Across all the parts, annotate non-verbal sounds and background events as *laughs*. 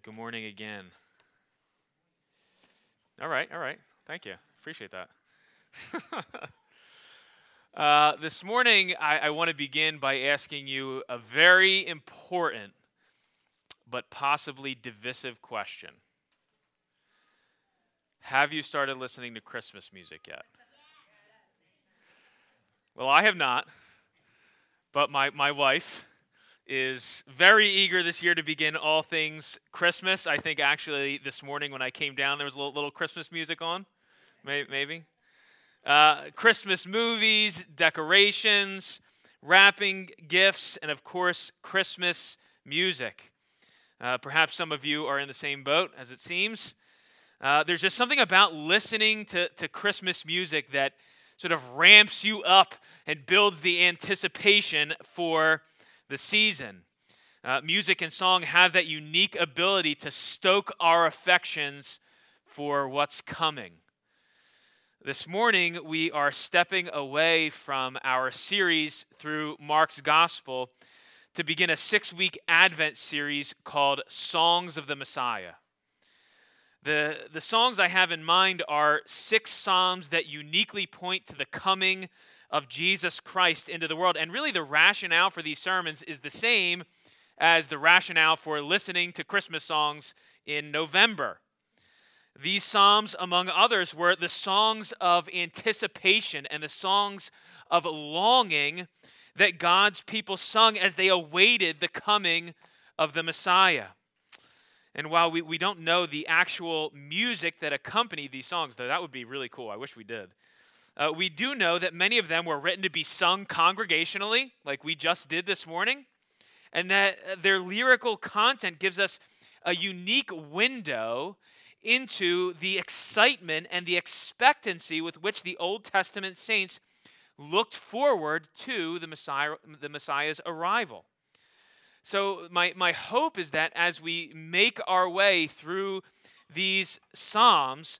Good morning again. All right, all right. Thank you. Appreciate that. *laughs* uh, this morning, I, I want to begin by asking you a very important but possibly divisive question. Have you started listening to Christmas music yet? Well, I have not, but my, my wife is very eager this year to begin all things Christmas. I think actually this morning when I came down, there was a little, little Christmas music on, maybe. Uh, Christmas movies, decorations, wrapping gifts, and of course, Christmas music. Uh, perhaps some of you are in the same boat, as it seems. Uh, there's just something about listening to, to Christmas music that sort of ramps you up and builds the anticipation for the season. Uh, music and song have that unique ability to stoke our affections for what's coming. This morning, we are stepping away from our series through Mark's Gospel to begin a six week Advent series called Songs of the Messiah. The, the songs I have in mind are six Psalms that uniquely point to the coming of Jesus Christ into the world. And really, the rationale for these sermons is the same as the rationale for listening to Christmas songs in November. These Psalms, among others, were the songs of anticipation and the songs of longing that God's people sung as they awaited the coming of the Messiah. And while we, we don't know the actual music that accompanied these songs, though that would be really cool, I wish we did. Uh, we do know that many of them were written to be sung congregationally, like we just did this morning, and that uh, their lyrical content gives us a unique window into the excitement and the expectancy with which the Old Testament saints looked forward to the, Messiah, the Messiah's arrival. So, my, my hope is that as we make our way through these Psalms,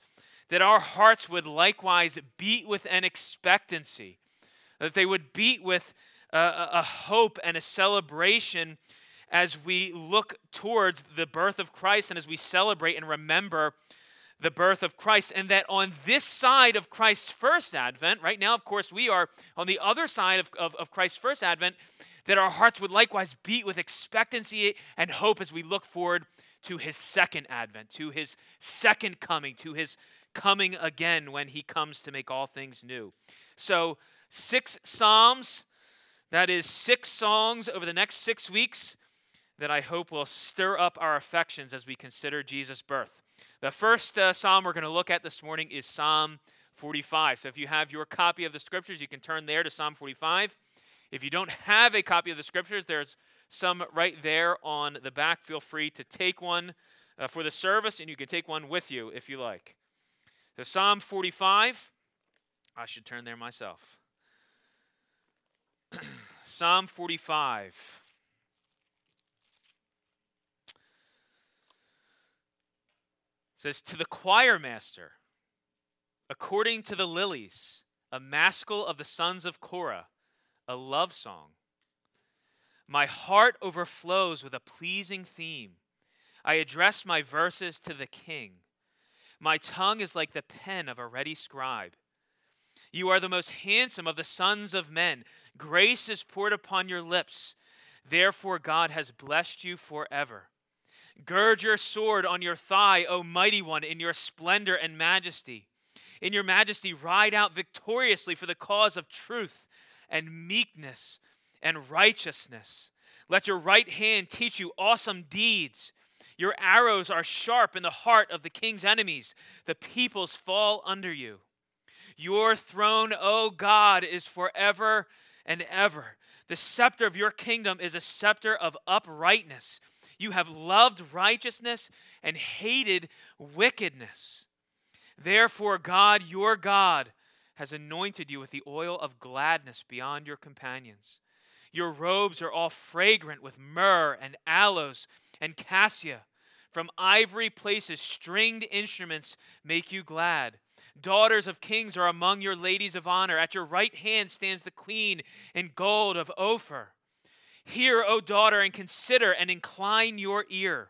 that our hearts would likewise beat with an expectancy, that they would beat with a, a hope and a celebration as we look towards the birth of Christ and as we celebrate and remember the birth of Christ. And that on this side of Christ's first advent, right now, of course, we are on the other side of, of, of Christ's first advent, that our hearts would likewise beat with expectancy and hope as we look forward to his second advent, to his second coming, to his coming again when he comes to make all things new. So, six Psalms, that is six songs over the next six weeks that I hope will stir up our affections as we consider Jesus' birth. The first uh, psalm we're going to look at this morning is Psalm 45. So if you have your copy of the scriptures, you can turn there to Psalm 45. If you don't have a copy of the scriptures, there's some right there on the back. Feel free to take one uh, for the service, and you can take one with you if you like. So, Psalm 45, I should turn there myself. *clears throat* Psalm 45. says, To the choir master, according to the lilies, a maskil of the sons of Korah, a love song. My heart overflows with a pleasing theme. I address my verses to the king. My tongue is like the pen of a ready scribe. You are the most handsome of the sons of men. Grace is poured upon your lips. Therefore, God has blessed you forever. Gird your sword on your thigh, O mighty one, in your splendor and majesty. In your majesty, ride out victoriously for the cause of truth and meekness and righteousness. Let your right hand teach you awesome deeds. Your arrows are sharp in the heart of the king's enemies. The peoples fall under you. Your throne, O God, is forever and ever. The scepter of your kingdom is a scepter of uprightness. You have loved righteousness and hated wickedness. Therefore, God, your God, has anointed you with the oil of gladness beyond your companions. Your robes are all fragrant with myrrh and aloes and cassia. From ivory places, stringed instruments make you glad. Daughters of kings are among your ladies of honor. At your right hand stands the queen in gold of Ophir. Hear, O daughter, and consider and incline your ear.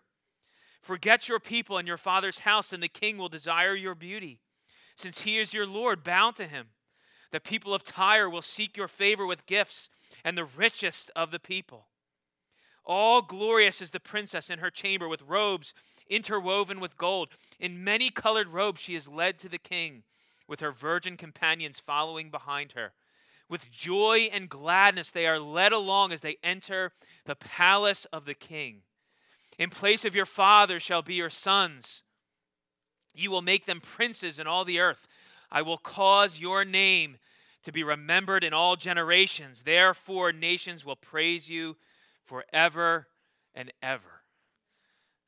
Forget your people and your father's house, and the king will desire your beauty. Since he is your Lord, bow to him. The people of Tyre will seek your favor with gifts, and the richest of the people. All glorious is the princess in her chamber with robes interwoven with gold. In many colored robes she is led to the king, with her virgin companions following behind her. With joy and gladness they are led along as they enter the palace of the king. In place of your fathers shall be your sons. You will make them princes in all the earth. I will cause your name to be remembered in all generations. Therefore, nations will praise you forever and ever.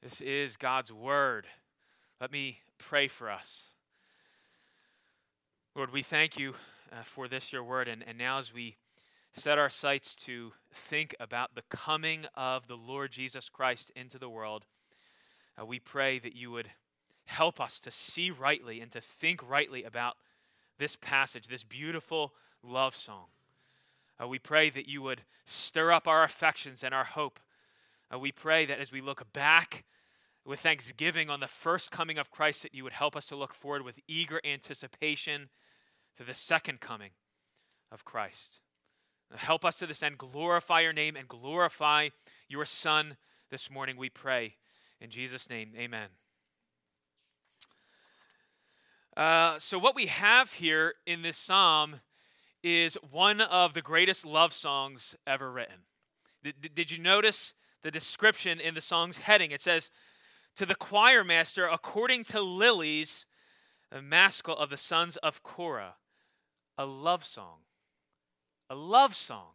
This is God's word. Let me pray for us. Lord, we thank you uh, for this, your word. And, and now, as we set our sights to think about the coming of the Lord Jesus Christ into the world, uh, we pray that you would help us to see rightly and to think rightly about this passage, this beautiful love song. Uh, we pray that you would stir up our affections and our hope. Uh, we pray that as we look back with thanksgiving on the first coming of Christ, that you would help us to look forward with eager anticipation to the second coming of Christ. Help us to this end. Glorify your name and glorify your Son this morning, we pray. In Jesus' name, amen. Uh, so, what we have here in this psalm is one of the greatest love songs ever written. Did, did you notice the description in the song's heading? It says, To the choir master, according to Lilies, a maskil of the sons of Korah, a love song a love song.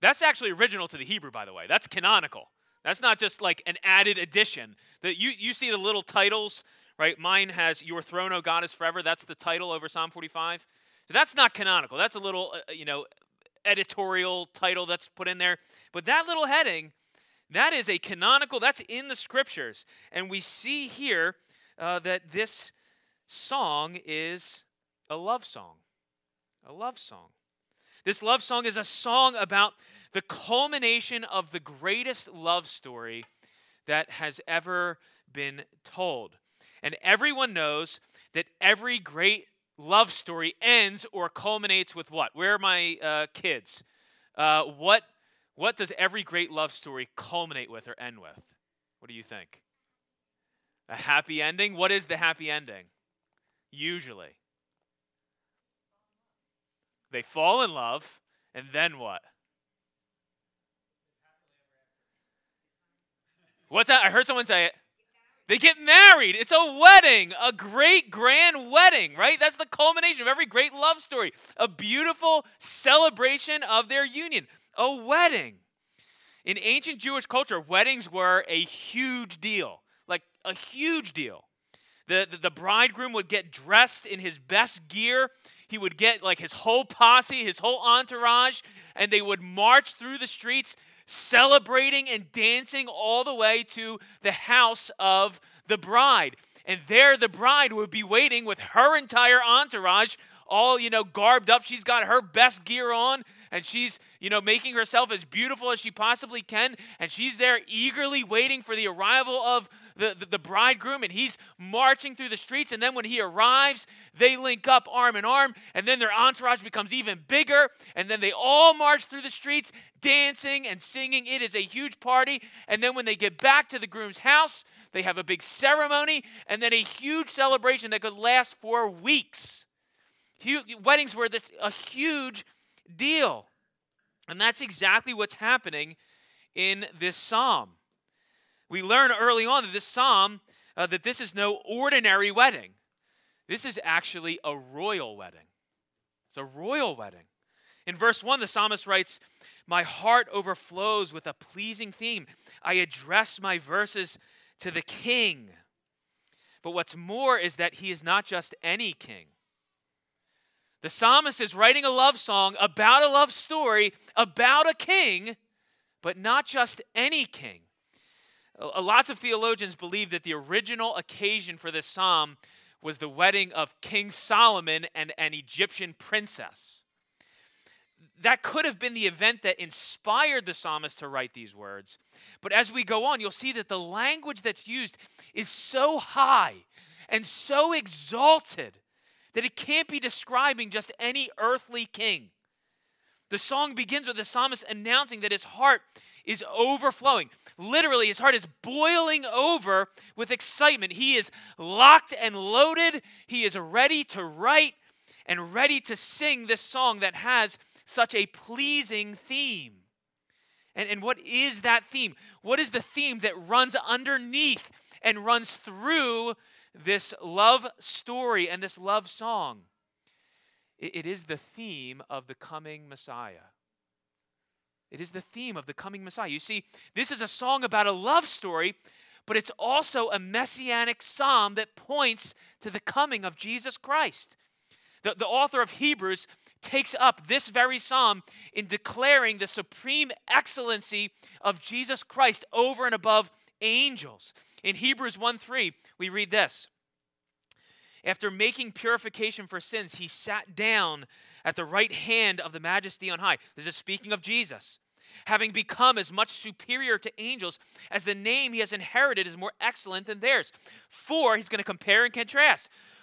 That's actually original to the Hebrew, by the way. That's canonical. That's not just like an added addition. That you, you see the little titles, right? Mine has "Your Throne, O God, is forever." That's the title over Psalm 45. That's not canonical. That's a little, uh, you know, editorial title that's put in there. But that little heading, that is a canonical. That's in the scriptures, and we see here uh, that this song is a love song. A love song. This love song is a song about the culmination of the greatest love story that has ever been told. And everyone knows that every great love story ends or culminates with what? Where are my uh, kids? Uh, what, what does every great love story culminate with or end with? What do you think? A happy ending? What is the happy ending? Usually. They fall in love, and then what? What's that? I heard someone say it. They get married. It's a wedding, a great grand wedding, right? That's the culmination of every great love story. A beautiful celebration of their union. A wedding. In ancient Jewish culture, weddings were a huge deal, like a huge deal. The, the, the bridegroom would get dressed in his best gear he would get like his whole posse, his whole entourage, and they would march through the streets celebrating and dancing all the way to the house of the bride. And there the bride would be waiting with her entire entourage all, you know, garbed up. She's got her best gear on and she's, you know, making herself as beautiful as she possibly can. And she's there eagerly waiting for the arrival of the, the, the, bridegroom and he's marching through the streets. And then when he arrives, they link up arm in arm. And then their entourage becomes even bigger. And then they all march through the streets dancing and singing. It is a huge party. And then when they get back to the groom's house, they have a big ceremony and then a huge celebration that could last for weeks. weddings were this a huge deal. And that's exactly what's happening in this psalm. We learn early on that this psalm uh, that this is no ordinary wedding. This is actually a royal wedding. It's a royal wedding. In verse 1, the psalmist writes, My heart overflows with a pleasing theme. I address my verses to the king. But what's more is that he is not just any king. The psalmist is writing a love song about a love story about a king, but not just any king. Lots of theologians believe that the original occasion for this psalm was the wedding of King Solomon and an Egyptian princess. that could have been the event that inspired the psalmist to write these words. But as we go on, you'll see that the language that's used is so high and so exalted that it can't be describing just any earthly king. The song begins with the psalmist announcing that his heart is overflowing. Literally, his heart is boiling over with excitement. He is locked and loaded. He is ready to write and ready to sing this song that has such a pleasing theme. And, and what is that theme? What is the theme that runs underneath and runs through this love story and this love song? it, it is the theme of the coming Messiah. It is the theme of the coming Messiah. You see, this is a song about a love story, but it's also a messianic psalm that points to the coming of Jesus Christ. The, the author of Hebrews takes up this very psalm in declaring the supreme excellency of Jesus Christ over and above angels. In Hebrews 1 3, we read this After making purification for sins, he sat down at the right hand of the majesty on high. This is speaking of Jesus. Having become as much superior to angels as the name he has inherited is more excellent than theirs. For, he's going to compare and contrast.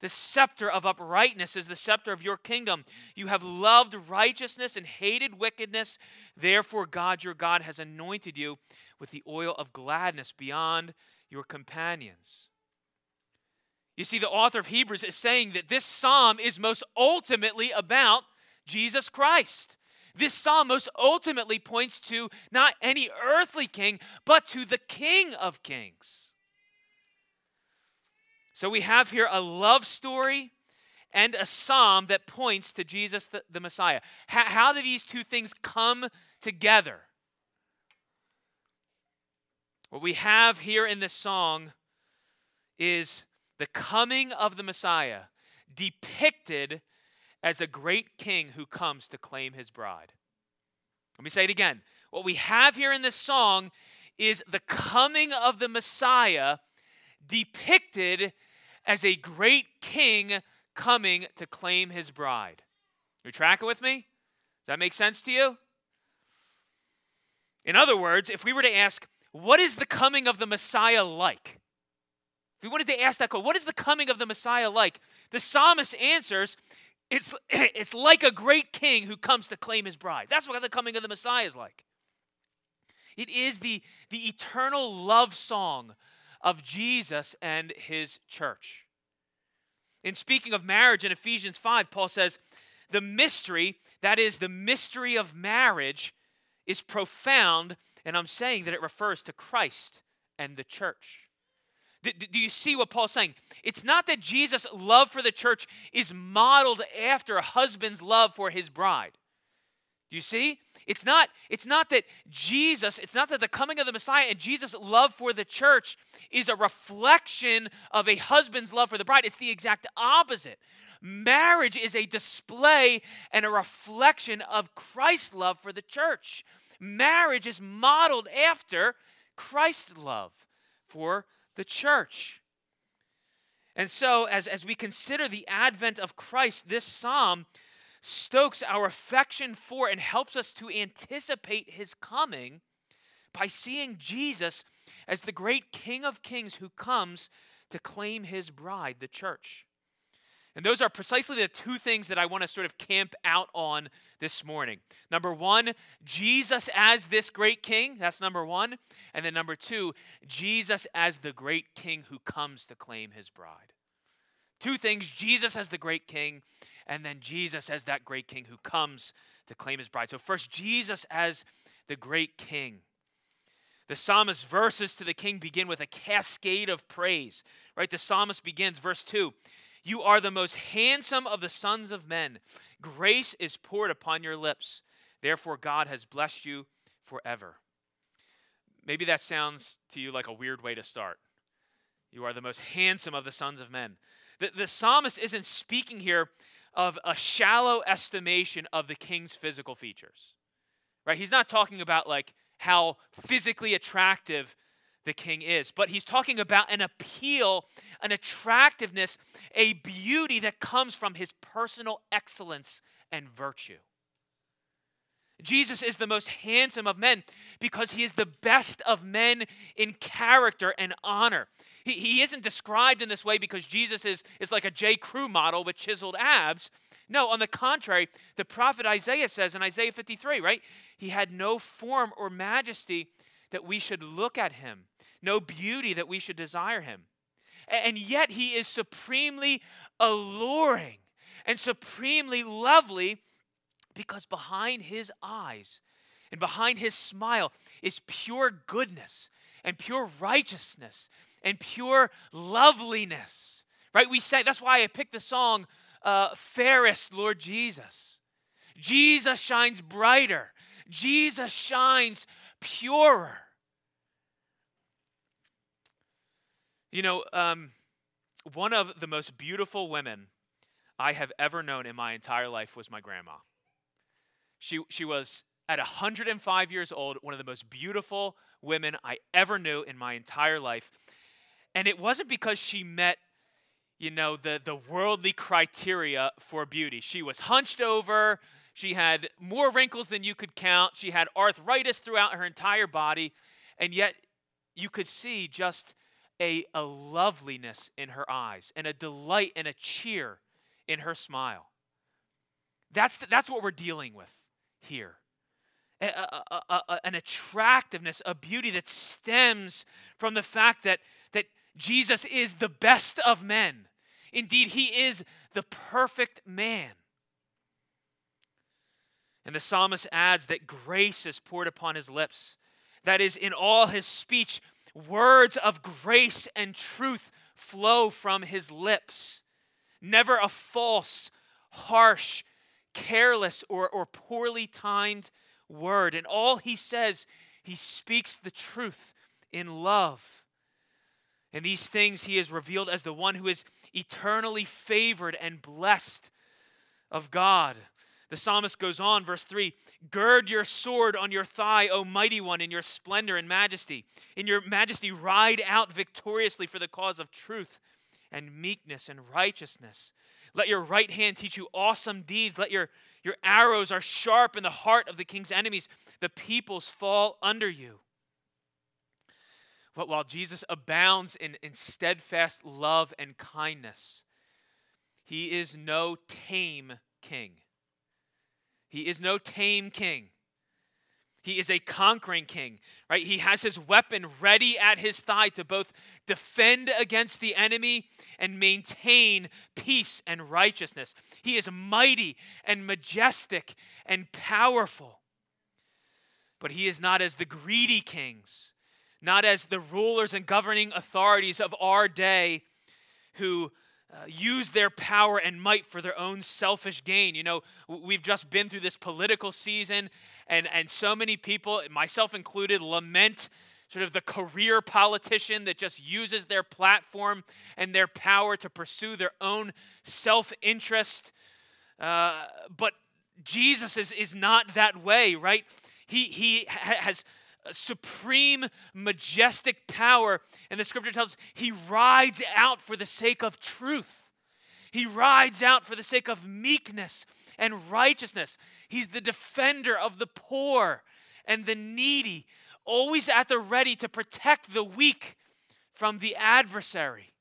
The scepter of uprightness is the scepter of your kingdom. You have loved righteousness and hated wickedness. Therefore, God your God has anointed you with the oil of gladness beyond your companions. You see, the author of Hebrews is saying that this psalm is most ultimately about Jesus Christ. This psalm most ultimately points to not any earthly king, but to the King of Kings. So we have here a love story and a psalm that points to Jesus the, the Messiah. How, how do these two things come together? What we have here in this song is the coming of the Messiah depicted as a great king who comes to claim his bride. Let me say it again. What we have here in this song is the coming of the Messiah depicted as a great king coming to claim his bride. You're tracking with me? Does that make sense to you? In other words, if we were to ask, what is the coming of the Messiah like? If we wanted to ask that question, what is the coming of the Messiah like? The psalmist answers, it's, *clears throat* it's like a great king who comes to claim his bride. That's what the coming of the Messiah is like. It is the, the eternal love song of Jesus and his church. In speaking of marriage in Ephesians 5, Paul says, the mystery, that is, the mystery of marriage, is profound, and I'm saying that it refers to Christ and the church. Do, you see what Paul's saying? It's not that Jesus' love for the church is modeled after a husband's love for his bride. Do you see? It's not, it's not that Jesus, it's not that the coming of the Messiah and Jesus' love for the church is a reflection of a husband's love for the bride. It's the exact opposite. Marriage is a display and a reflection of Christ's love for the church. Marriage is modeled after Christ's love for the church. And so, as, as we consider the advent of Christ, this psalm stokes our affection for and helps us to anticipate his coming by seeing Jesus as the great King of Kings who comes to claim his bride, the church. And those are precisely the two things that I want to sort of camp out on this morning. Number one, Jesus as this great king. That's number one. And then number two, Jesus as the great king who comes to claim his bride. Two things Jesus as the great king, and then Jesus as that great king who comes to claim his bride. So, first, Jesus as the great king. The psalmist's verses to the king begin with a cascade of praise, right? The psalmist begins, verse 2 You are the most handsome of the sons of men. Grace is poured upon your lips. Therefore, God has blessed you forever. Maybe that sounds to you like a weird way to start. You are the most handsome of the sons of men. The, the psalmist isn't speaking here of a shallow estimation of the king's physical features. Right? He's not talking about like how physically attractive the king is, but he's talking about an appeal, an attractiveness, a beauty that comes from his personal excellence and virtue. Jesus is the most handsome of men because he is the best of men in character and honor. He, he isn't described in this way because Jesus is, is like a J. Crew model with chiseled abs. No, on the contrary, the prophet Isaiah says in Isaiah 53, right? He had no form or majesty that we should look at him, no beauty that we should desire him. And yet he is supremely alluring and supremely lovely because behind his eyes and behind his smile is pure goodness and pure righteousness and pure loveliness. Right? We say, that's why I picked the song, uh, Fairest Lord Jesus. Jesus shines brighter, Jesus shines purer. You know, um, one of the most beautiful women I have ever known in my entire life was my grandma. She, she was at 105 years old, one of the most beautiful women I ever knew in my entire life. And it wasn't because she met, you know, the, the worldly criteria for beauty. She was hunched over, she had more wrinkles than you could count, she had arthritis throughout her entire body, and yet you could see just a, a loveliness in her eyes and a delight and a cheer in her smile. That's, the, that's what we're dealing with here. A, a, a, an attractiveness, a beauty that stems from the fact that, that Jesus is the best of men. Indeed, he is the perfect man. And the psalmist adds that grace is poured upon his lips. That is, in all his speech, words of grace and truth flow from his lips. Never a false, harsh, careless, or, or poorly timed word. And all he says, he speaks the truth in love. And these things he is revealed as the one who is eternally favored and blessed of God. The psalmist goes on, verse 3 Gird your sword on your thigh, O mighty one, in your splendor and majesty. In your majesty, ride out victoriously for the cause of truth and meekness and righteousness. Let your right hand teach you awesome deeds. Let your, your arrows are sharp in the heart of the king's enemies. The peoples fall under you. But while Jesus abounds in, in steadfast love and kindness, he is no tame king. He is no tame king. He is a conquering king, right? He has his weapon ready at his thigh to both defend against the enemy and maintain peace and righteousness. He is mighty and majestic and powerful. But he is not as the greedy kings, not as the rulers and governing authorities of our day who uh, use their power and might for their own selfish gain. You know, we've just been through this political season, and, and so many people, myself included, lament sort of the career politician that just uses their platform and their power to pursue their own self interest. Uh, but Jesus is, is not that way, right? He, he has supreme, majestic power. And the scripture tells us he rides out for the sake of truth. He rides out for the sake of meekness and righteousness. He's the defender of the poor and the needy, always at the ready to protect the weak from the adversary.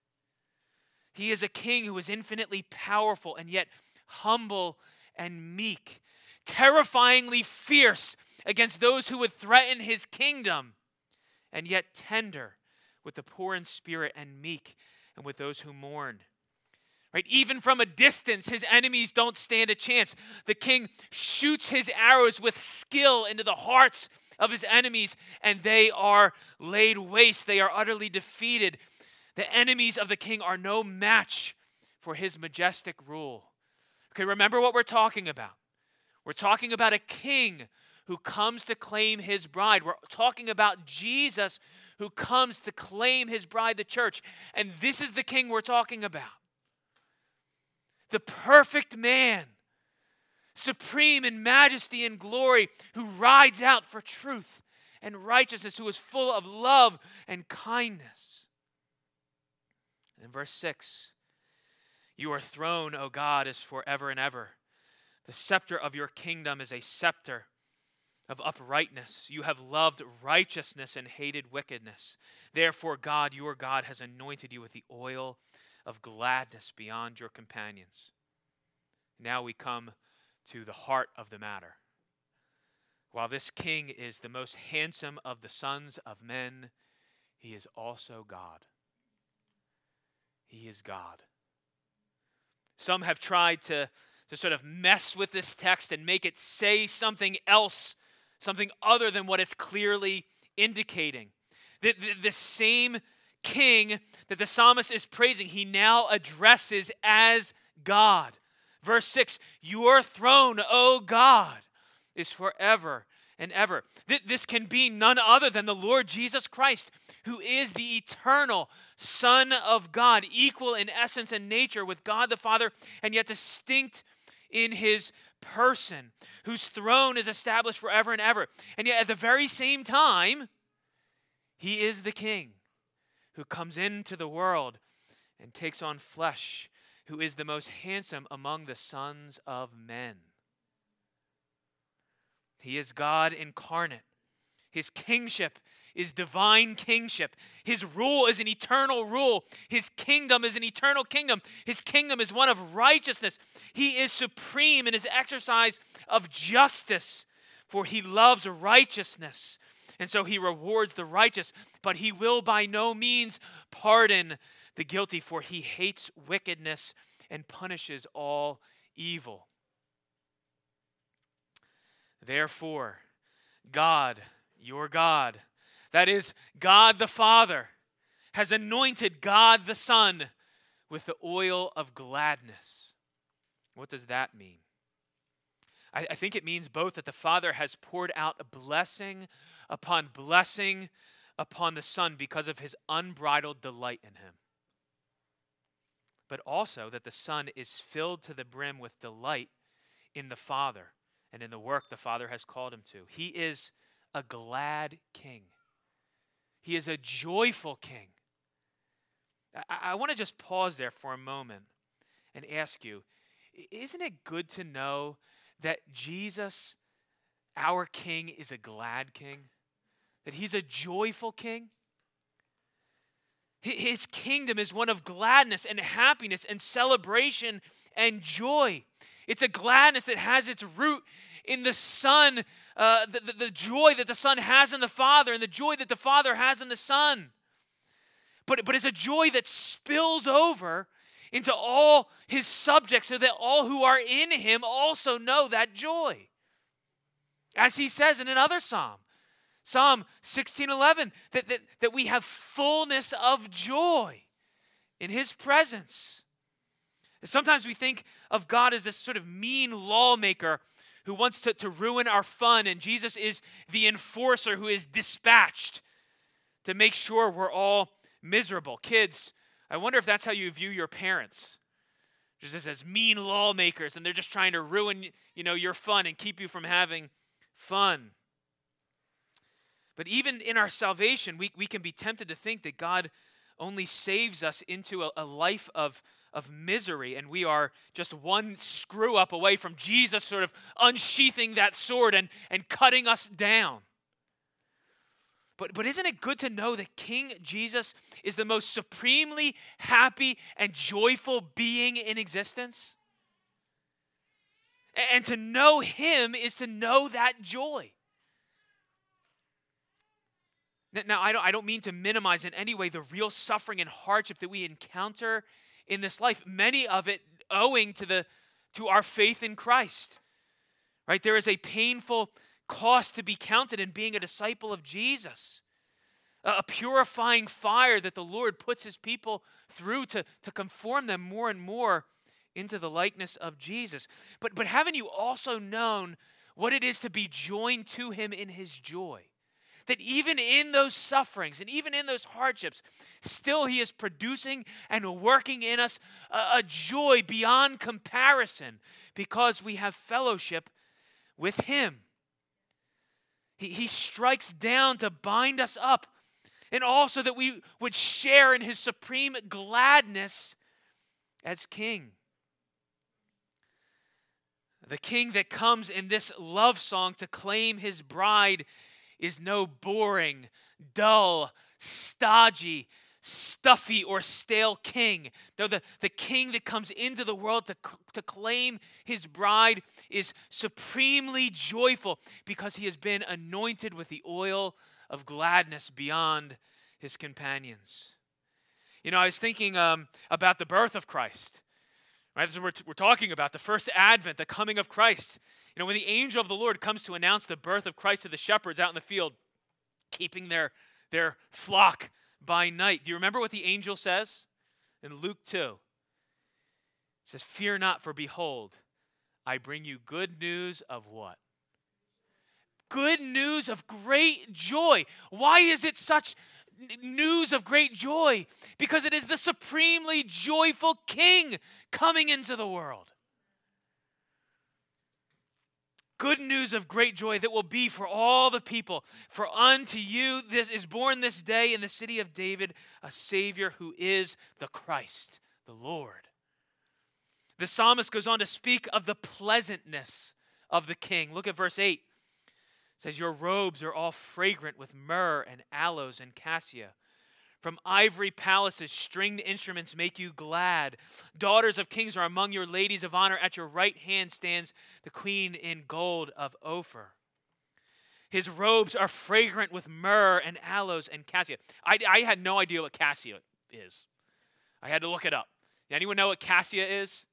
He is a king who is infinitely powerful and yet humble and meek, terrifyingly fierce against those who would threaten his kingdom, and yet tender with the poor in spirit and meek and with those who mourn. Right? Even from a distance, his enemies don't stand a chance. The king shoots his arrows with skill into the hearts of his enemies, and they are laid waste. They are utterly defeated. The enemies of the king are no match for his majestic rule. Okay, remember what we're talking about. We're talking about a king who comes to claim his bride. We're talking about Jesus who comes to claim his bride, the church. And this is the king we're talking about the perfect man, supreme in majesty and glory, who rides out for truth and righteousness, who is full of love and kindness. In verse 6, your throne, O God, is forever and ever. The scepter of your kingdom is a scepter of uprightness. You have loved righteousness and hated wickedness. Therefore, God, your God, has anointed you with the oil of gladness beyond your companions. Now we come to the heart of the matter. While this king is the most handsome of the sons of men, he is also God. He is God. Some have tried to, to sort of mess with this text and make it say something else something other than what it's clearly indicating. The, the, the, same king that the psalmist is praising, he now addresses as God. Verse 6 Your throne, O God, is forever and ever. This can be none other than the Lord Jesus Christ, who is the eternal Son of God, equal in essence and nature with God the Father, and yet distinct in his person whose throne is established forever and ever. And yet, at the very same time, he is the king who comes into the world and takes on flesh, who is the most handsome among the sons of men. He is God incarnate. His kingship is divine kingship. His rule is an eternal rule. His kingdom is an eternal kingdom. His kingdom is one of righteousness. He is supreme in his exercise of justice, for he loves righteousness. And so he rewards the righteous, but he will by no means pardon the guilty, for he hates wickedness and punishes all evil. Therefore, God, your God, that is, God the Father has anointed God the Son with the oil of gladness. What does that mean? I, I, think it means both that the Father has poured out a blessing upon blessing upon the Son because of his unbridled delight in him, but also that the Son is filled to the brim with delight in the Father and in the work the Father has called him to. He is a glad king. He is a joyful king. I, I want to just pause there for a moment and ask you isn't it good to know that Jesus, our king, is a glad king? That he's a joyful king? His kingdom is one of gladness and happiness and celebration and joy. It's a gladness that has its root in the Son, uh, the, the, the joy that the Son has in the Father, and the joy that the Father has in the Son. But, but it's a joy that spills over into all his subjects so that all who are in him also know that joy. As he says in another psalm, Psalm 16:11, that, that, that we have fullness of joy in his presence. Sometimes we think of God as this sort of mean lawmaker who wants to, to ruin our fun, and Jesus is the enforcer who is dispatched to make sure we're all miserable. Kids, I wonder if that's how you view your parents. Just as mean lawmakers, and they're just trying to ruin you know, your fun and keep you from having fun. But even in our salvation, we, we can be tempted to think that God only saves us into a, a life of of misery, and we are just one screw up away from Jesus sort of unsheathing that sword and, and cutting us down. But, but isn't it good to know that King Jesus is the most supremely happy and joyful being in existence? And to know Him is to know that joy. Now, I don't, I don't mean to minimize in any way the real suffering and hardship that we encounter in this life, many of it owing to the to our faith in Christ. Right? There is a painful cost to be counted in being a disciple of Jesus. A purifying fire that the Lord puts his people through to, to conform them more and more into the likeness of Jesus. But, but haven't you also known what it is to be joined to him in his joy? That even in those sufferings and even in those hardships, still he is producing and working in us a, a joy beyond comparison because we have fellowship with him. He, he strikes down to bind us up and also that we would share in his supreme gladness as king. The king that comes in this love song to claim his bride is no boring, dull, stodgy, stuffy, or stale king. No, the, the king that comes into the world to, to claim his bride is supremely joyful because he has been anointed with the oil of gladness beyond his companions. You know, I was thinking um, about the birth of Christ. Right? So we're, t- we're talking about the first advent, the coming of Christ. Know, when the angel of the Lord comes to announce the birth of Christ to the shepherds out in the field, keeping their, their flock by night. Do you remember what the angel says in Luke 2? It says, Fear not, for behold, I bring you good news of what? Good news of great joy. Why is it such news of great joy because it is the supremely joyful King coming into the world. Good news of great joy that will be for all the people. For unto you this is born this day in the city of David a Savior who is the Christ, the Lord. The psalmist goes on to speak of the pleasantness of the king. Look at verse 8 says, Your robes are all fragrant with myrrh and aloes and cassia. From ivory palaces, stringed instruments make you glad. Daughters of kings are among your ladies of honor. At your right hand stands the queen in gold of Ophir. His robes are fragrant with myrrh and aloes and cassia. I, I had no idea what cassia is. I had to look it up. Anyone know what cassia is?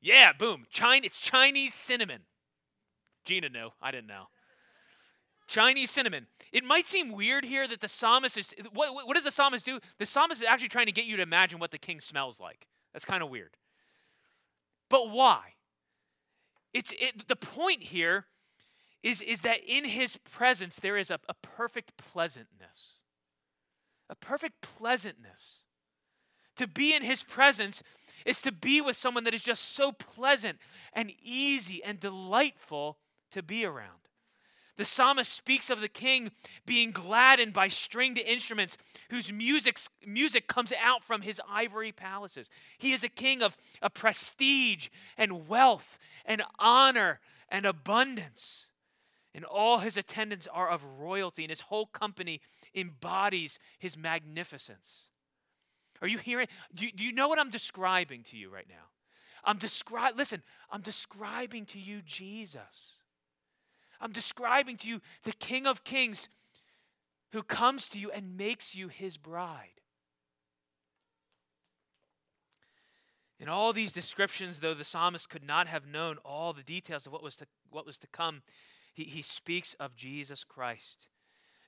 Yeah, boom. China, it's Chinese cinnamon. Gina knew. I didn't know. Chinese cinnamon. It might seem weird here that the psalmist is. What, what does the psalmist do? The psalmist is actually trying to get you to imagine what the king smells like. That's kind of weird. But why? It's it, the point here is, is that in his presence there is a, a perfect pleasantness. A perfect pleasantness. To be in his presence is to be with someone that is just so pleasant and easy and delightful to be around. The psalmist speaks of the king being gladdened by stringed instruments whose music, music comes out from his ivory palaces. He is a king of, a prestige and wealth and honor and abundance. And all his attendants are of royalty, and his whole company embodies his magnificence. Are you hearing? Do you, do you know what I'm describing to you right now? I'm describing, listen, I'm describing to you Jesus. I'm describing to you the King of Kings who comes to you and makes you his bride. In all these descriptions, though the psalmist could not have known all the details of what was to, what was to come, he, he speaks of Jesus Christ.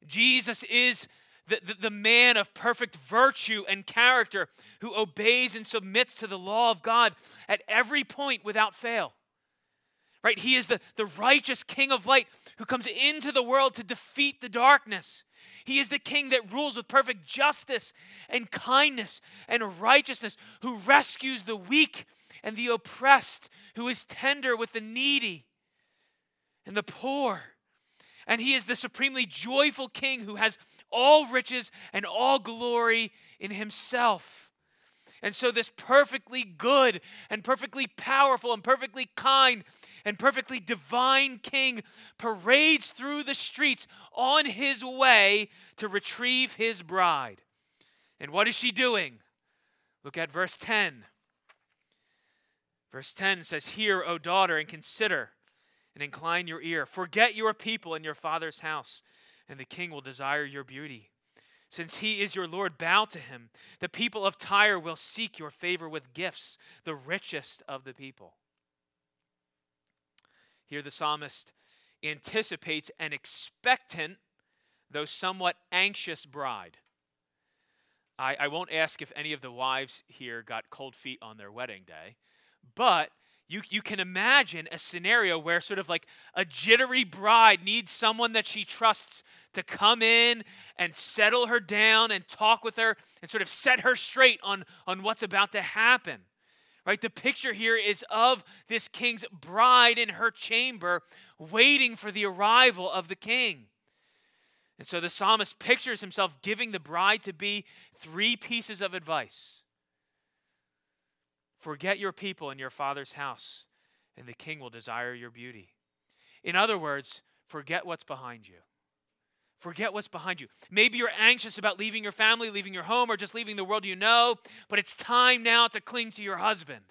Jesus is the, the, the, man of perfect virtue and character who obeys and submits to the law of God at every point without fail. Right? He is the, the righteous king of light who comes into the world to defeat the darkness. He is the king that rules with perfect justice and kindness and righteousness, who rescues the weak and the oppressed, who is tender with the needy and the poor. And he is the supremely joyful king who has all riches and all glory in himself. And so, this perfectly good and perfectly powerful and perfectly kind and perfectly divine king parades through the streets on his way to retrieve his bride. And what is she doing? Look at verse 10. Verse 10 says, Hear, O daughter, and consider and incline your ear. Forget your people and your father's house, and the king will desire your beauty. Since he is your Lord, bow to him. The people of Tyre will seek your favor with gifts, the richest of the people. Here, the psalmist anticipates an expectant, though somewhat anxious bride. I, I won't ask if any of the wives here got cold feet on their wedding day, but you, you can imagine a scenario where sort of like a jittery bride needs someone that she trusts to come in and settle her down and talk with her and sort of set her straight on, on what's about to happen. Right? The picture here is of this king's bride in her chamber waiting for the arrival of the king. And so the psalmist pictures himself giving the bride to be three pieces of advice Forget your people and your father's house, and the king will desire your beauty. In other words, forget what's behind you. Forget what's behind you. Maybe you're anxious about leaving your family, leaving your home, or just leaving the world you know, but it's time now to cling to your husband.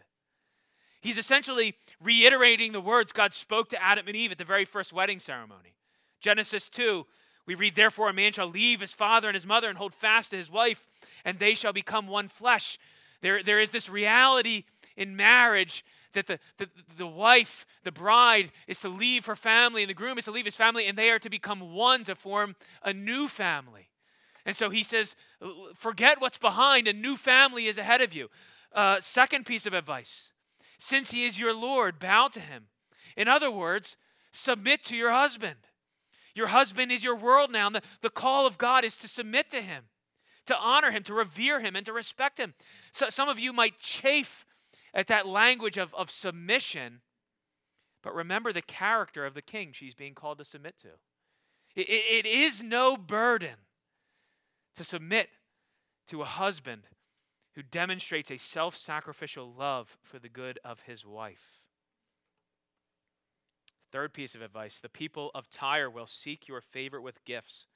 He's essentially reiterating the words God spoke to Adam and Eve at the very first wedding ceremony. Genesis 2, we read, Therefore, a man shall leave his father and his mother and hold fast to his wife, and they shall become one flesh. There, there is this reality in marriage that the, the, the wife, the bride, is to leave her family, and the groom is to leave his family, and they are to become one to form a new family. And so he says, forget what's behind, a new family is ahead of you. Uh, second piece of advice since he is your Lord, bow to him. In other words, submit to your husband. Your husband is your world now, and the, the call of God is to submit to him, to honor him, to revere him, and to respect him. So, some of you might chafe at that language of, of submission, but remember the character of the king she's being called to submit to. it, it is no burden to submit to a husband who demonstrates a self sacrificial love for the good of his wife. Third piece of advice the people of Tyre will seek your favor with gifts,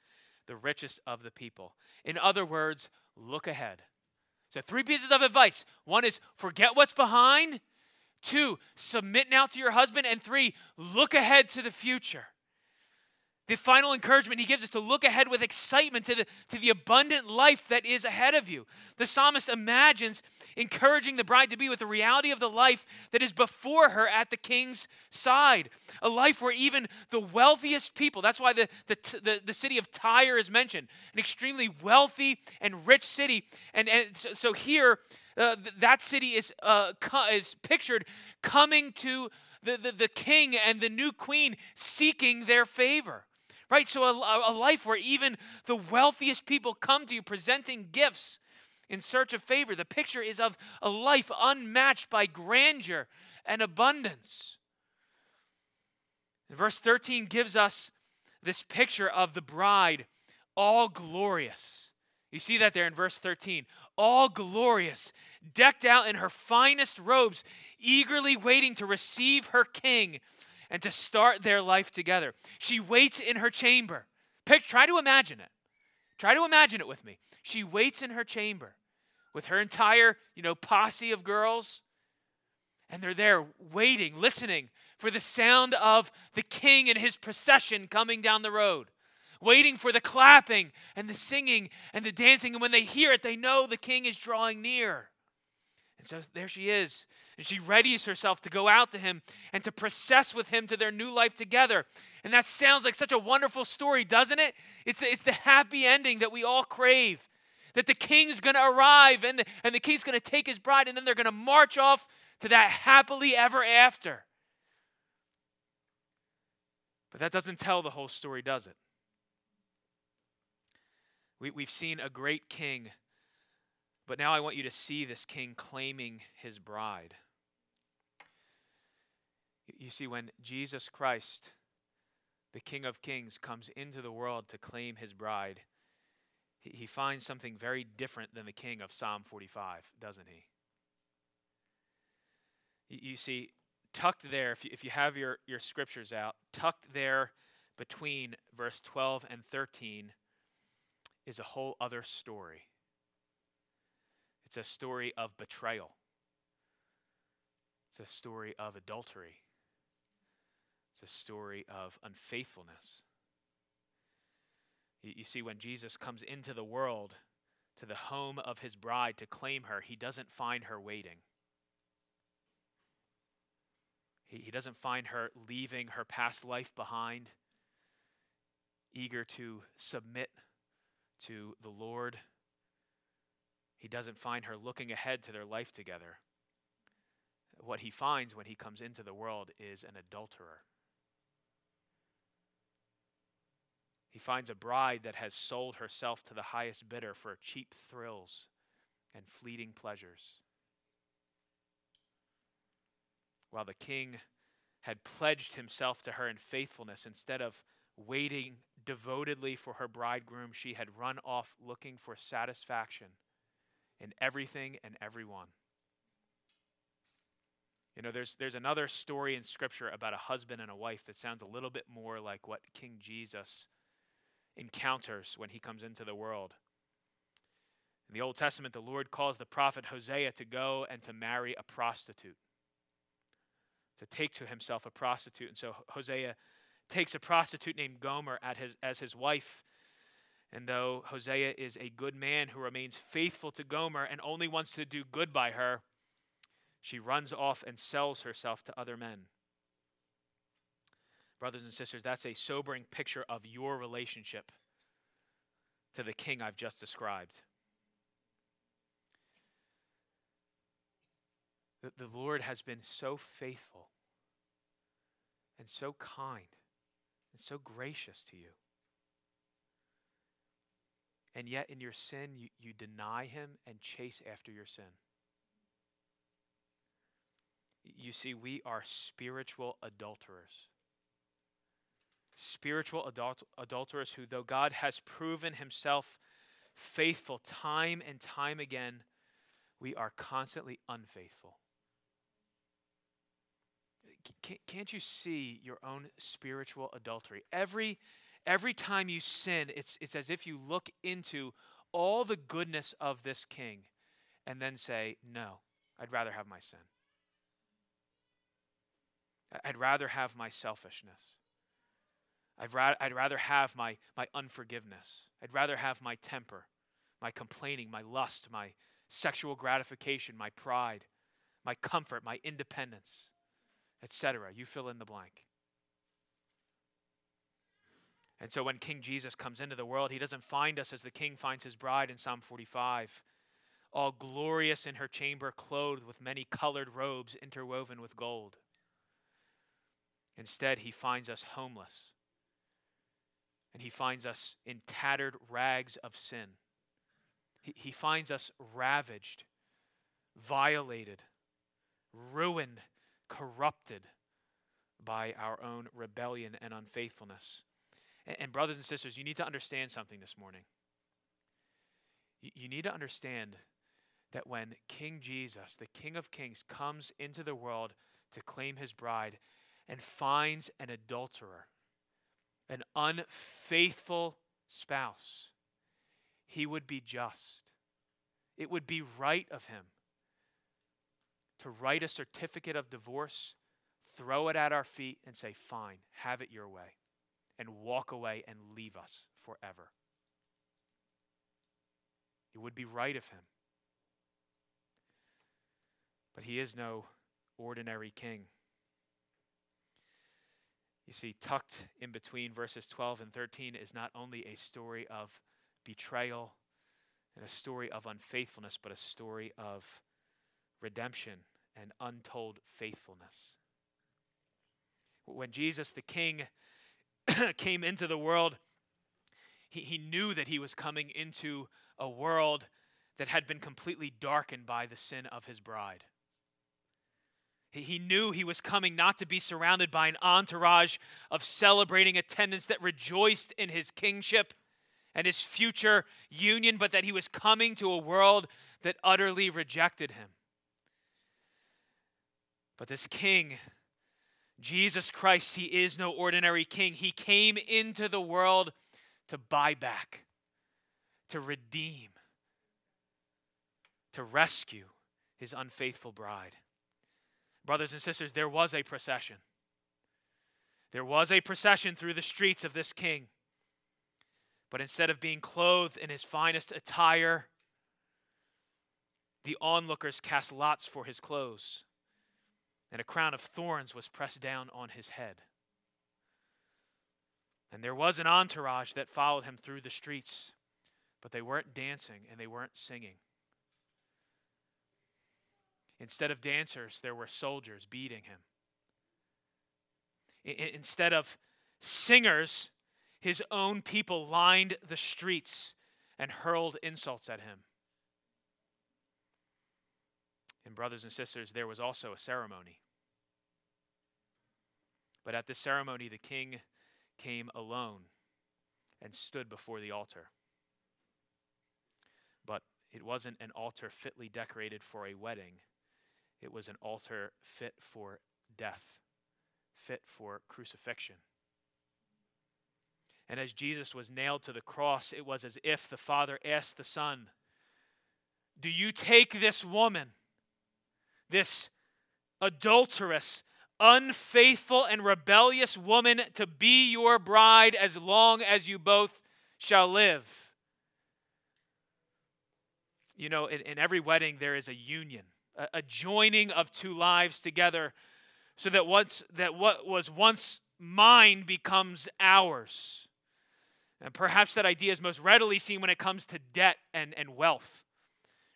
the richest of the people. In other words, look ahead. So, three pieces of advice one is forget what's behind, two, submit now to your husband, and three, look ahead to the future the final encouragement he gives us to look ahead with excitement to the, to the abundant life that is ahead of you. The psalmist imagines encouraging the bride to be with the reality of the life that is before her at the king's side. A life where even the wealthiest people, that's why the, the, the, the city of Tyre is mentioned, an extremely wealthy and rich city. And, and so, so here, uh, that city is, uh, is pictured coming to the, the, the king and the new queen seeking their favor right? So, a, a life where even the wealthiest people come to you presenting gifts in search of favor. The picture is of a life unmatched by grandeur and abundance. verse 13 gives us this picture of the bride, all glorious. You see that there in verse 13. All glorious, decked out in her finest robes, eagerly waiting to receive her king and to start their life together. She waits in her chamber. Pick, try to imagine it. Try to imagine it with me. She waits in her chamber with her entire, you know, posse of girls. And they're there waiting, listening for the sound of the king and his procession coming down the road, waiting for the clapping and the singing and the dancing. And when they hear it, they know the king is drawing near. And so there she is. And she readies herself to go out to him and to process with him to their new life together. And that sounds like such a wonderful story, doesn't it? It's the, it's the happy ending that we all crave. That the king's going to arrive and the, and the king's going to take his bride and then they're going to march off to that happily ever after. But that doesn't tell the whole story, does it? We, we've seen a great king but now I want you to see this king claiming his bride. You see, when Jesus Christ, the King of Kings, comes into the world to claim his bride, he finds something very different than the king of Psalm 45, doesn't he? You see, tucked there, if you, have your, your scriptures out, tucked there between verse 12 and 13 is a whole other story. It's a story of betrayal. It's a story of adultery. It's a story of unfaithfulness. You, see, when Jesus comes into the world, to the home of his bride to claim her, he doesn't find her waiting. He, he doesn't find her leaving her past life behind, eager to submit to the Lord He doesn't find her looking ahead to their life together. What he finds when he comes into the world is an adulterer. He finds a bride that has sold herself to the highest bidder for cheap thrills and fleeting pleasures. While the king had pledged himself to her in faithfulness, instead of waiting devotedly for her bridegroom, she had run off looking for satisfaction in everything and everyone. You know, there's, there's another story in Scripture about a husband and a wife that sounds a little bit more like what King Jesus encounters when he comes into the world. In the Old Testament, the Lord calls the prophet Hosea to go and to marry a prostitute, to take to himself a prostitute. And so Hosea takes a prostitute named Gomer his, as his wife. And though Hosea is a good man who remains faithful to Gomer and only wants to do good by her, she runs off and sells herself to other men. Brothers and sisters, that's a sobering picture of your relationship to the king I've just described. The, the Lord has been so faithful and so kind and so gracious to you. And yet, in your sin, you, you deny him and chase after your sin. You see, we are spiritual adulterers spiritual adult- adulterers who, though God has proven himself faithful time and time again, we are constantly unfaithful. Can't you see your own spiritual adultery? Every, every time you sin, it's, it's as if you look into all the goodness of this king and then say, No, I'd rather have my sin. I'd rather have my selfishness. I'd, ra- I'd rather have my, my unforgiveness. I'd rather have my temper, my complaining, my lust, my sexual gratification, my pride, my comfort, my independence, etc. You fill in the blank. And so when King Jesus comes into the world, he doesn't find us as the king finds his bride in Psalm 45, all glorious in her chamber, clothed with many colored robes interwoven with gold. Instead, he finds us homeless and he finds us in tattered rags of sin. He, he finds us ravaged, violated, ruined, corrupted by our own rebellion and unfaithfulness. And, brothers and sisters, you need to understand something this morning. You need to understand that when King Jesus, the King of Kings, comes into the world to claim his bride and finds an adulterer, an unfaithful spouse, he would be just. It would be right of him to write a certificate of divorce, throw it at our feet, and say, Fine, have it your way, and walk away and leave us forever. It would be right of him. But he is no ordinary king. You see, tucked in between verses 12 and 13 is not only a story of betrayal and a story of unfaithfulness, but a story of redemption and untold faithfulness. When Jesus the King *coughs* came into the world, he, he knew that he was coming into a world that had been completely darkened by the sin of his bride. He he knew he was coming not to be surrounded by an entourage of celebrating attendants that rejoiced in his kingship and his future union, but that he was coming to a world that utterly rejected him. But this king, Jesus Christ, he is no ordinary king. He came into the world to buy back, to redeem, to rescue his unfaithful bride. Brothers and sisters, there was a procession. There was a procession through the streets of this king. But instead of being clothed in his finest attire, the onlookers cast lots for his clothes, and a crown of thorns was pressed down on his head. And there was an entourage that followed him through the streets, but they weren't dancing and they weren't singing. Instead of dancers, there were soldiers beating him. I- instead of singers, his own people lined the streets and hurled insults at him. Brothers and sisters, there was also a ceremony. But at this ceremony, the king came alone and stood before the altar. But it wasn't an altar fitly decorated for a wedding, it was an altar fit for death, fit for crucifixion. And as Jesus was nailed to the cross, it was as if the Father asked the Son, Do you take this woman, this adulterous, unfaithful and rebellious woman to be your bride as long as you both shall live. You know, in, in every wedding, there is a union, a, a joining of two lives together so that, once, that what was once mine becomes ours. And perhaps that idea is most readily seen when it comes to debt and, and wealth.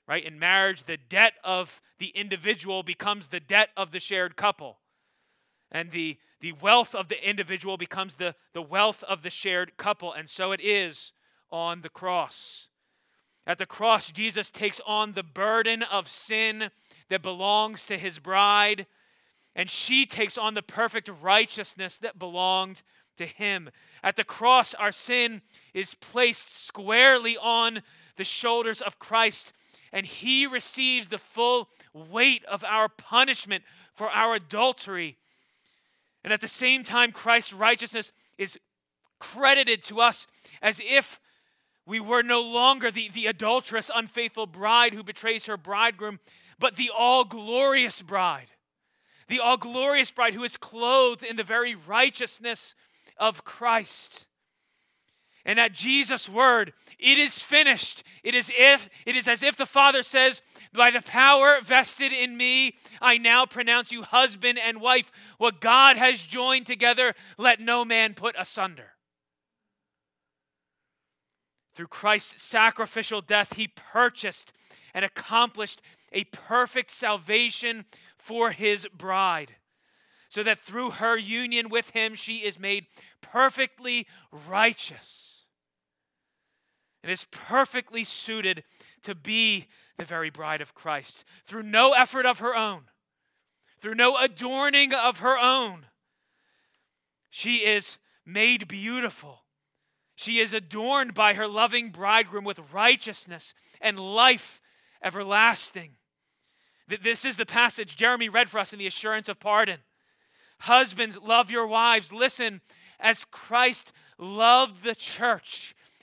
Right? In marriage, the debt of the individual becomes the debt of the shared couple and the, the wealth of the individual becomes the, the wealth of the shared couple. And so it is on the cross. At the cross, Jesus takes on the burden of sin that belongs to his bride, and she takes on the perfect righteousness that belonged to him. At the cross, our sin is placed squarely on the shoulders of Christ, and he receives the full weight of our punishment for our adultery and at the same time, Christ's righteousness is credited to us as if we were no longer the, the adulterous, unfaithful bride who betrays her bridegroom, but the all glorious bride. The all glorious bride who is clothed in the very righteousness of Christ. And at Jesus' word, it is finished. It is if it is as if the Father says, By the power vested in me, I now pronounce you husband and wife. What God has joined together, let no man put asunder. Through Christ's sacrificial death, he purchased and accomplished a perfect salvation for his bride, so that through her union with him, she is made perfectly righteous and is perfectly suited to be the very bride of Christ through no effort of her own, through no adorning of her own. She is made beautiful. She is adorned by her loving bridegroom with righteousness and life everlasting. This is the passage Jeremy read for us in the assurance of pardon. Husbands, love your wives. Listen, as Christ loved the church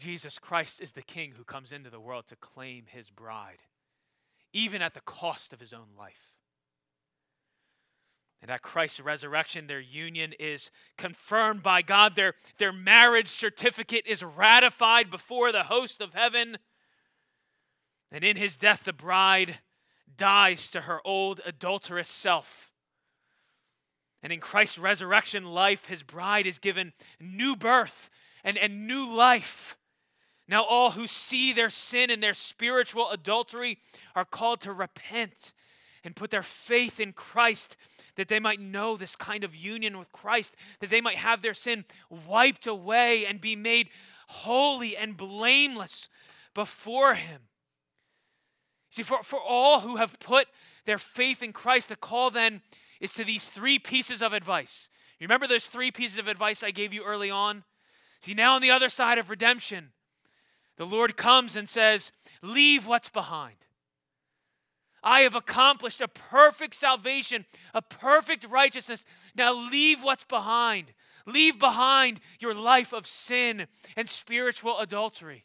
Jesus Christ is the King who comes into the world to claim his bride, even at the cost of his own life. And at Christ's resurrection, their union is confirmed by God. Their, their marriage certificate is ratified before the host of heaven. And in his death, the bride dies to her old adulterous self. And in Christ's resurrection life, his bride is given new birth and, and new life. Now, all who see their sin and their spiritual adultery are called to repent and put their faith in Christ that they might know this kind of union with Christ, that they might have their sin wiped away and be made holy and blameless before Him. See, for, for all who have put their faith in Christ, the call then is to these three pieces of advice. Remember those three pieces of advice I gave you early on? See, now on the other side of redemption, the Lord comes and says, Leave what's behind. I have accomplished a perfect salvation, a perfect righteousness. Now leave what's behind. Leave behind your life of sin and spiritual adultery.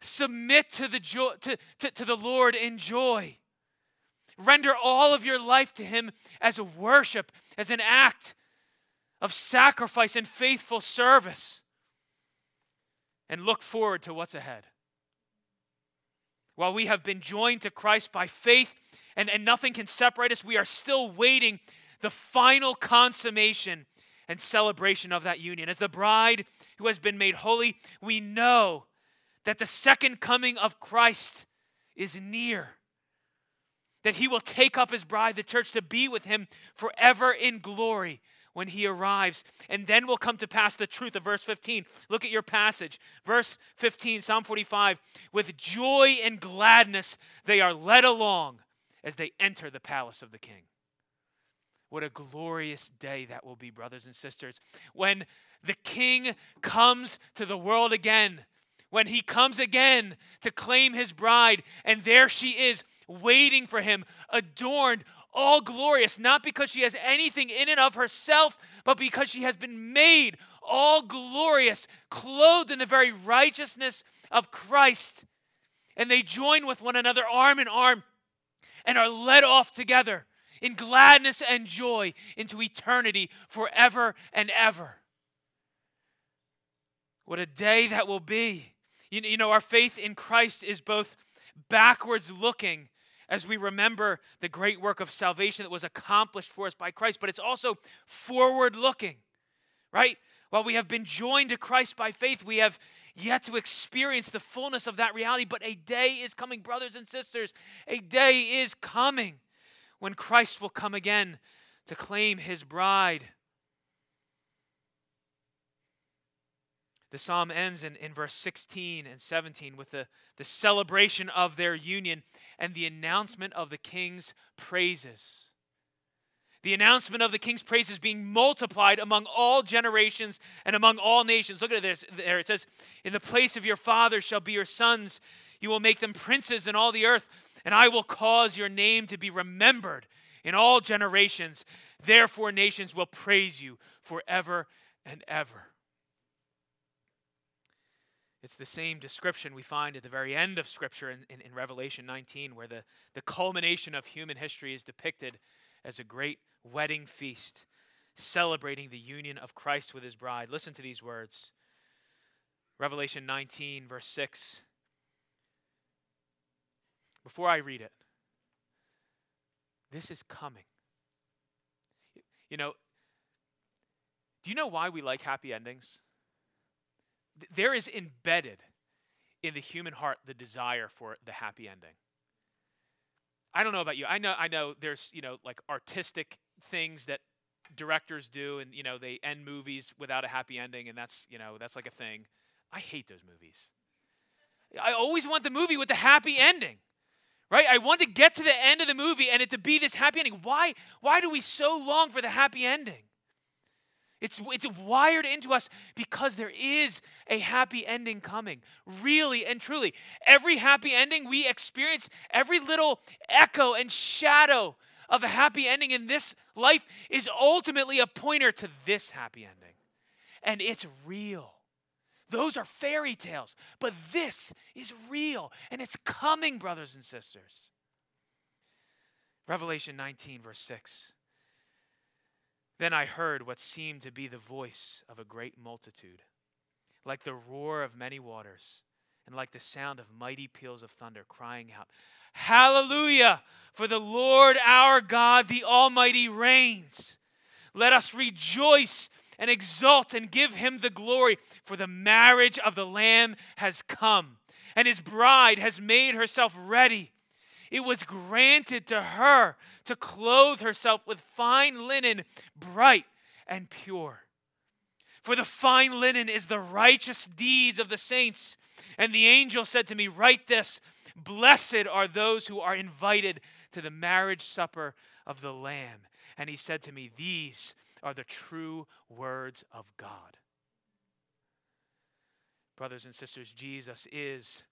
Submit to the, joy, to, to, to the Lord in joy. Render all of your life to Him as a worship, as an act of sacrifice and faithful service. And look forward to what's ahead. While we have been joined to Christ by faith and, and nothing can separate us, we are still waiting the final consummation and celebration of that union. As the bride who has been made holy, we know that the second coming of Christ is near. That he will take up his bride, the church, to be with him forever in glory when he arrives. And then will come to pass the truth of verse 15. Look at your passage. Verse 15, Psalm 45. With joy and gladness they are led along as they enter the palace of the king. What a glorious day that will be, brothers and sisters, when the king comes to the world again. When he comes again to claim his bride, and there she is waiting for him, adorned, all glorious, not because she has anything in and of herself, but because she has been made all glorious, clothed in the very righteousness of Christ. And they join with one another, arm in arm, and are led off together in gladness and joy into eternity forever and ever. What a day that will be. You, know, our faith in Christ is both backwards looking as we remember the great work of salvation that was accomplished for us by Christ, but it's also forward looking, right? While we have been joined to Christ by faith, we have yet to experience the fullness of that reality. But a day is coming, brothers and sisters. A day is coming when Christ will come again to claim his bride. The psalm ends in, in verse 16 and 17 with the, the celebration of their union and the announcement of the king's praises. The announcement of the king's praises being multiplied among all generations and among all nations. Look at this there. It says, In the place of your fathers shall be your sons. You will make them princes in all the earth and I will cause your name to be remembered in all generations. Therefore, nations will praise you forever and ever. It's the same description we find at the very end of Scripture in, in, in, Revelation 19, where the, the culmination of human history is depicted as a great wedding feast, celebrating the union of Christ with his bride. Listen to these words Revelation 19, verse 6 before I read it. This is coming. You know, do you know why we like happy endings? There is embedded in the human heart the desire for the happy ending. I don't know about you. I know I know there's, you know, like artistic things that directors do and you know they end movies without a happy ending and that's, you know, that's like a thing. I hate those movies. I always want the movie with the happy ending right i want to get to the end of the movie and it to be this happy ending why why do we so long for the happy ending it's, it's wired into us because there is a happy ending coming. Really and truly. Every happy ending we experience, every little echo and shadow of a happy ending in this life is ultimately a pointer to this happy ending. And it's real. Those are fairy tales. But this is real and it's coming, brothers and sisters. Revelation 19, verse 6. Then I heard what seemed to be the voice of a great multitude, like the roar of many waters, and like the sound of mighty peals of thunder, crying out, Hallelujah! For the Lord our God, the Almighty, reigns. Let us rejoice and exult and give him the glory, for the marriage of the Lamb has come, and his bride has made herself ready. It was granted to her to clothe herself with fine linen, bright and pure. For the fine linen is the righteous deeds of the saints. And the angel said to me, Write this Blessed are those who are invited to the marriage supper of the Lamb. And he said to me, These are the true words of God. Brothers and sisters, Jesus is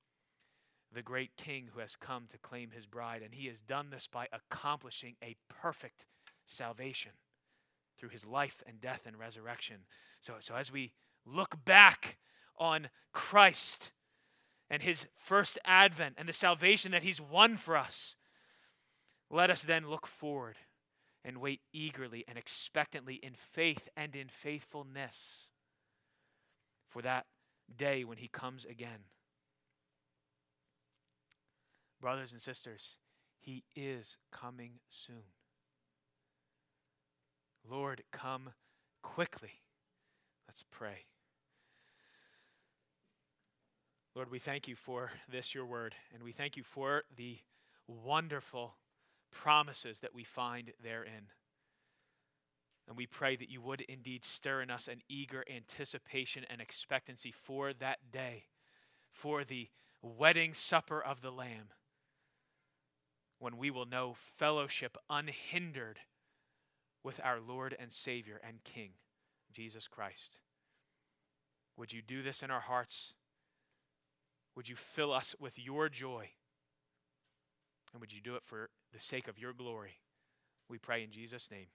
the great king who has come to claim his bride, and he has done this by accomplishing a perfect salvation through his life and death and resurrection. So, so as we look back on Christ and his first advent and the salvation that he's won for us, Let us then look forward and wait eagerly and expectantly in faith and in faithfulness for that day when he comes again. Brothers and sisters, he is coming soon. Lord, come quickly. Let's pray. Lord, we thank you for this, your word, and we thank you for the wonderful promises that we find therein. And we pray that you would indeed stir in us an eager anticipation and expectancy for that day, for the wedding supper of the Lamb, when we will know fellowship unhindered with our Lord and Savior and King, Jesus Christ. Would you do this in our hearts? Would you fill us with your joy? And would you do it for the sake of your glory? We pray in Jesus' name.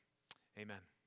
Amen.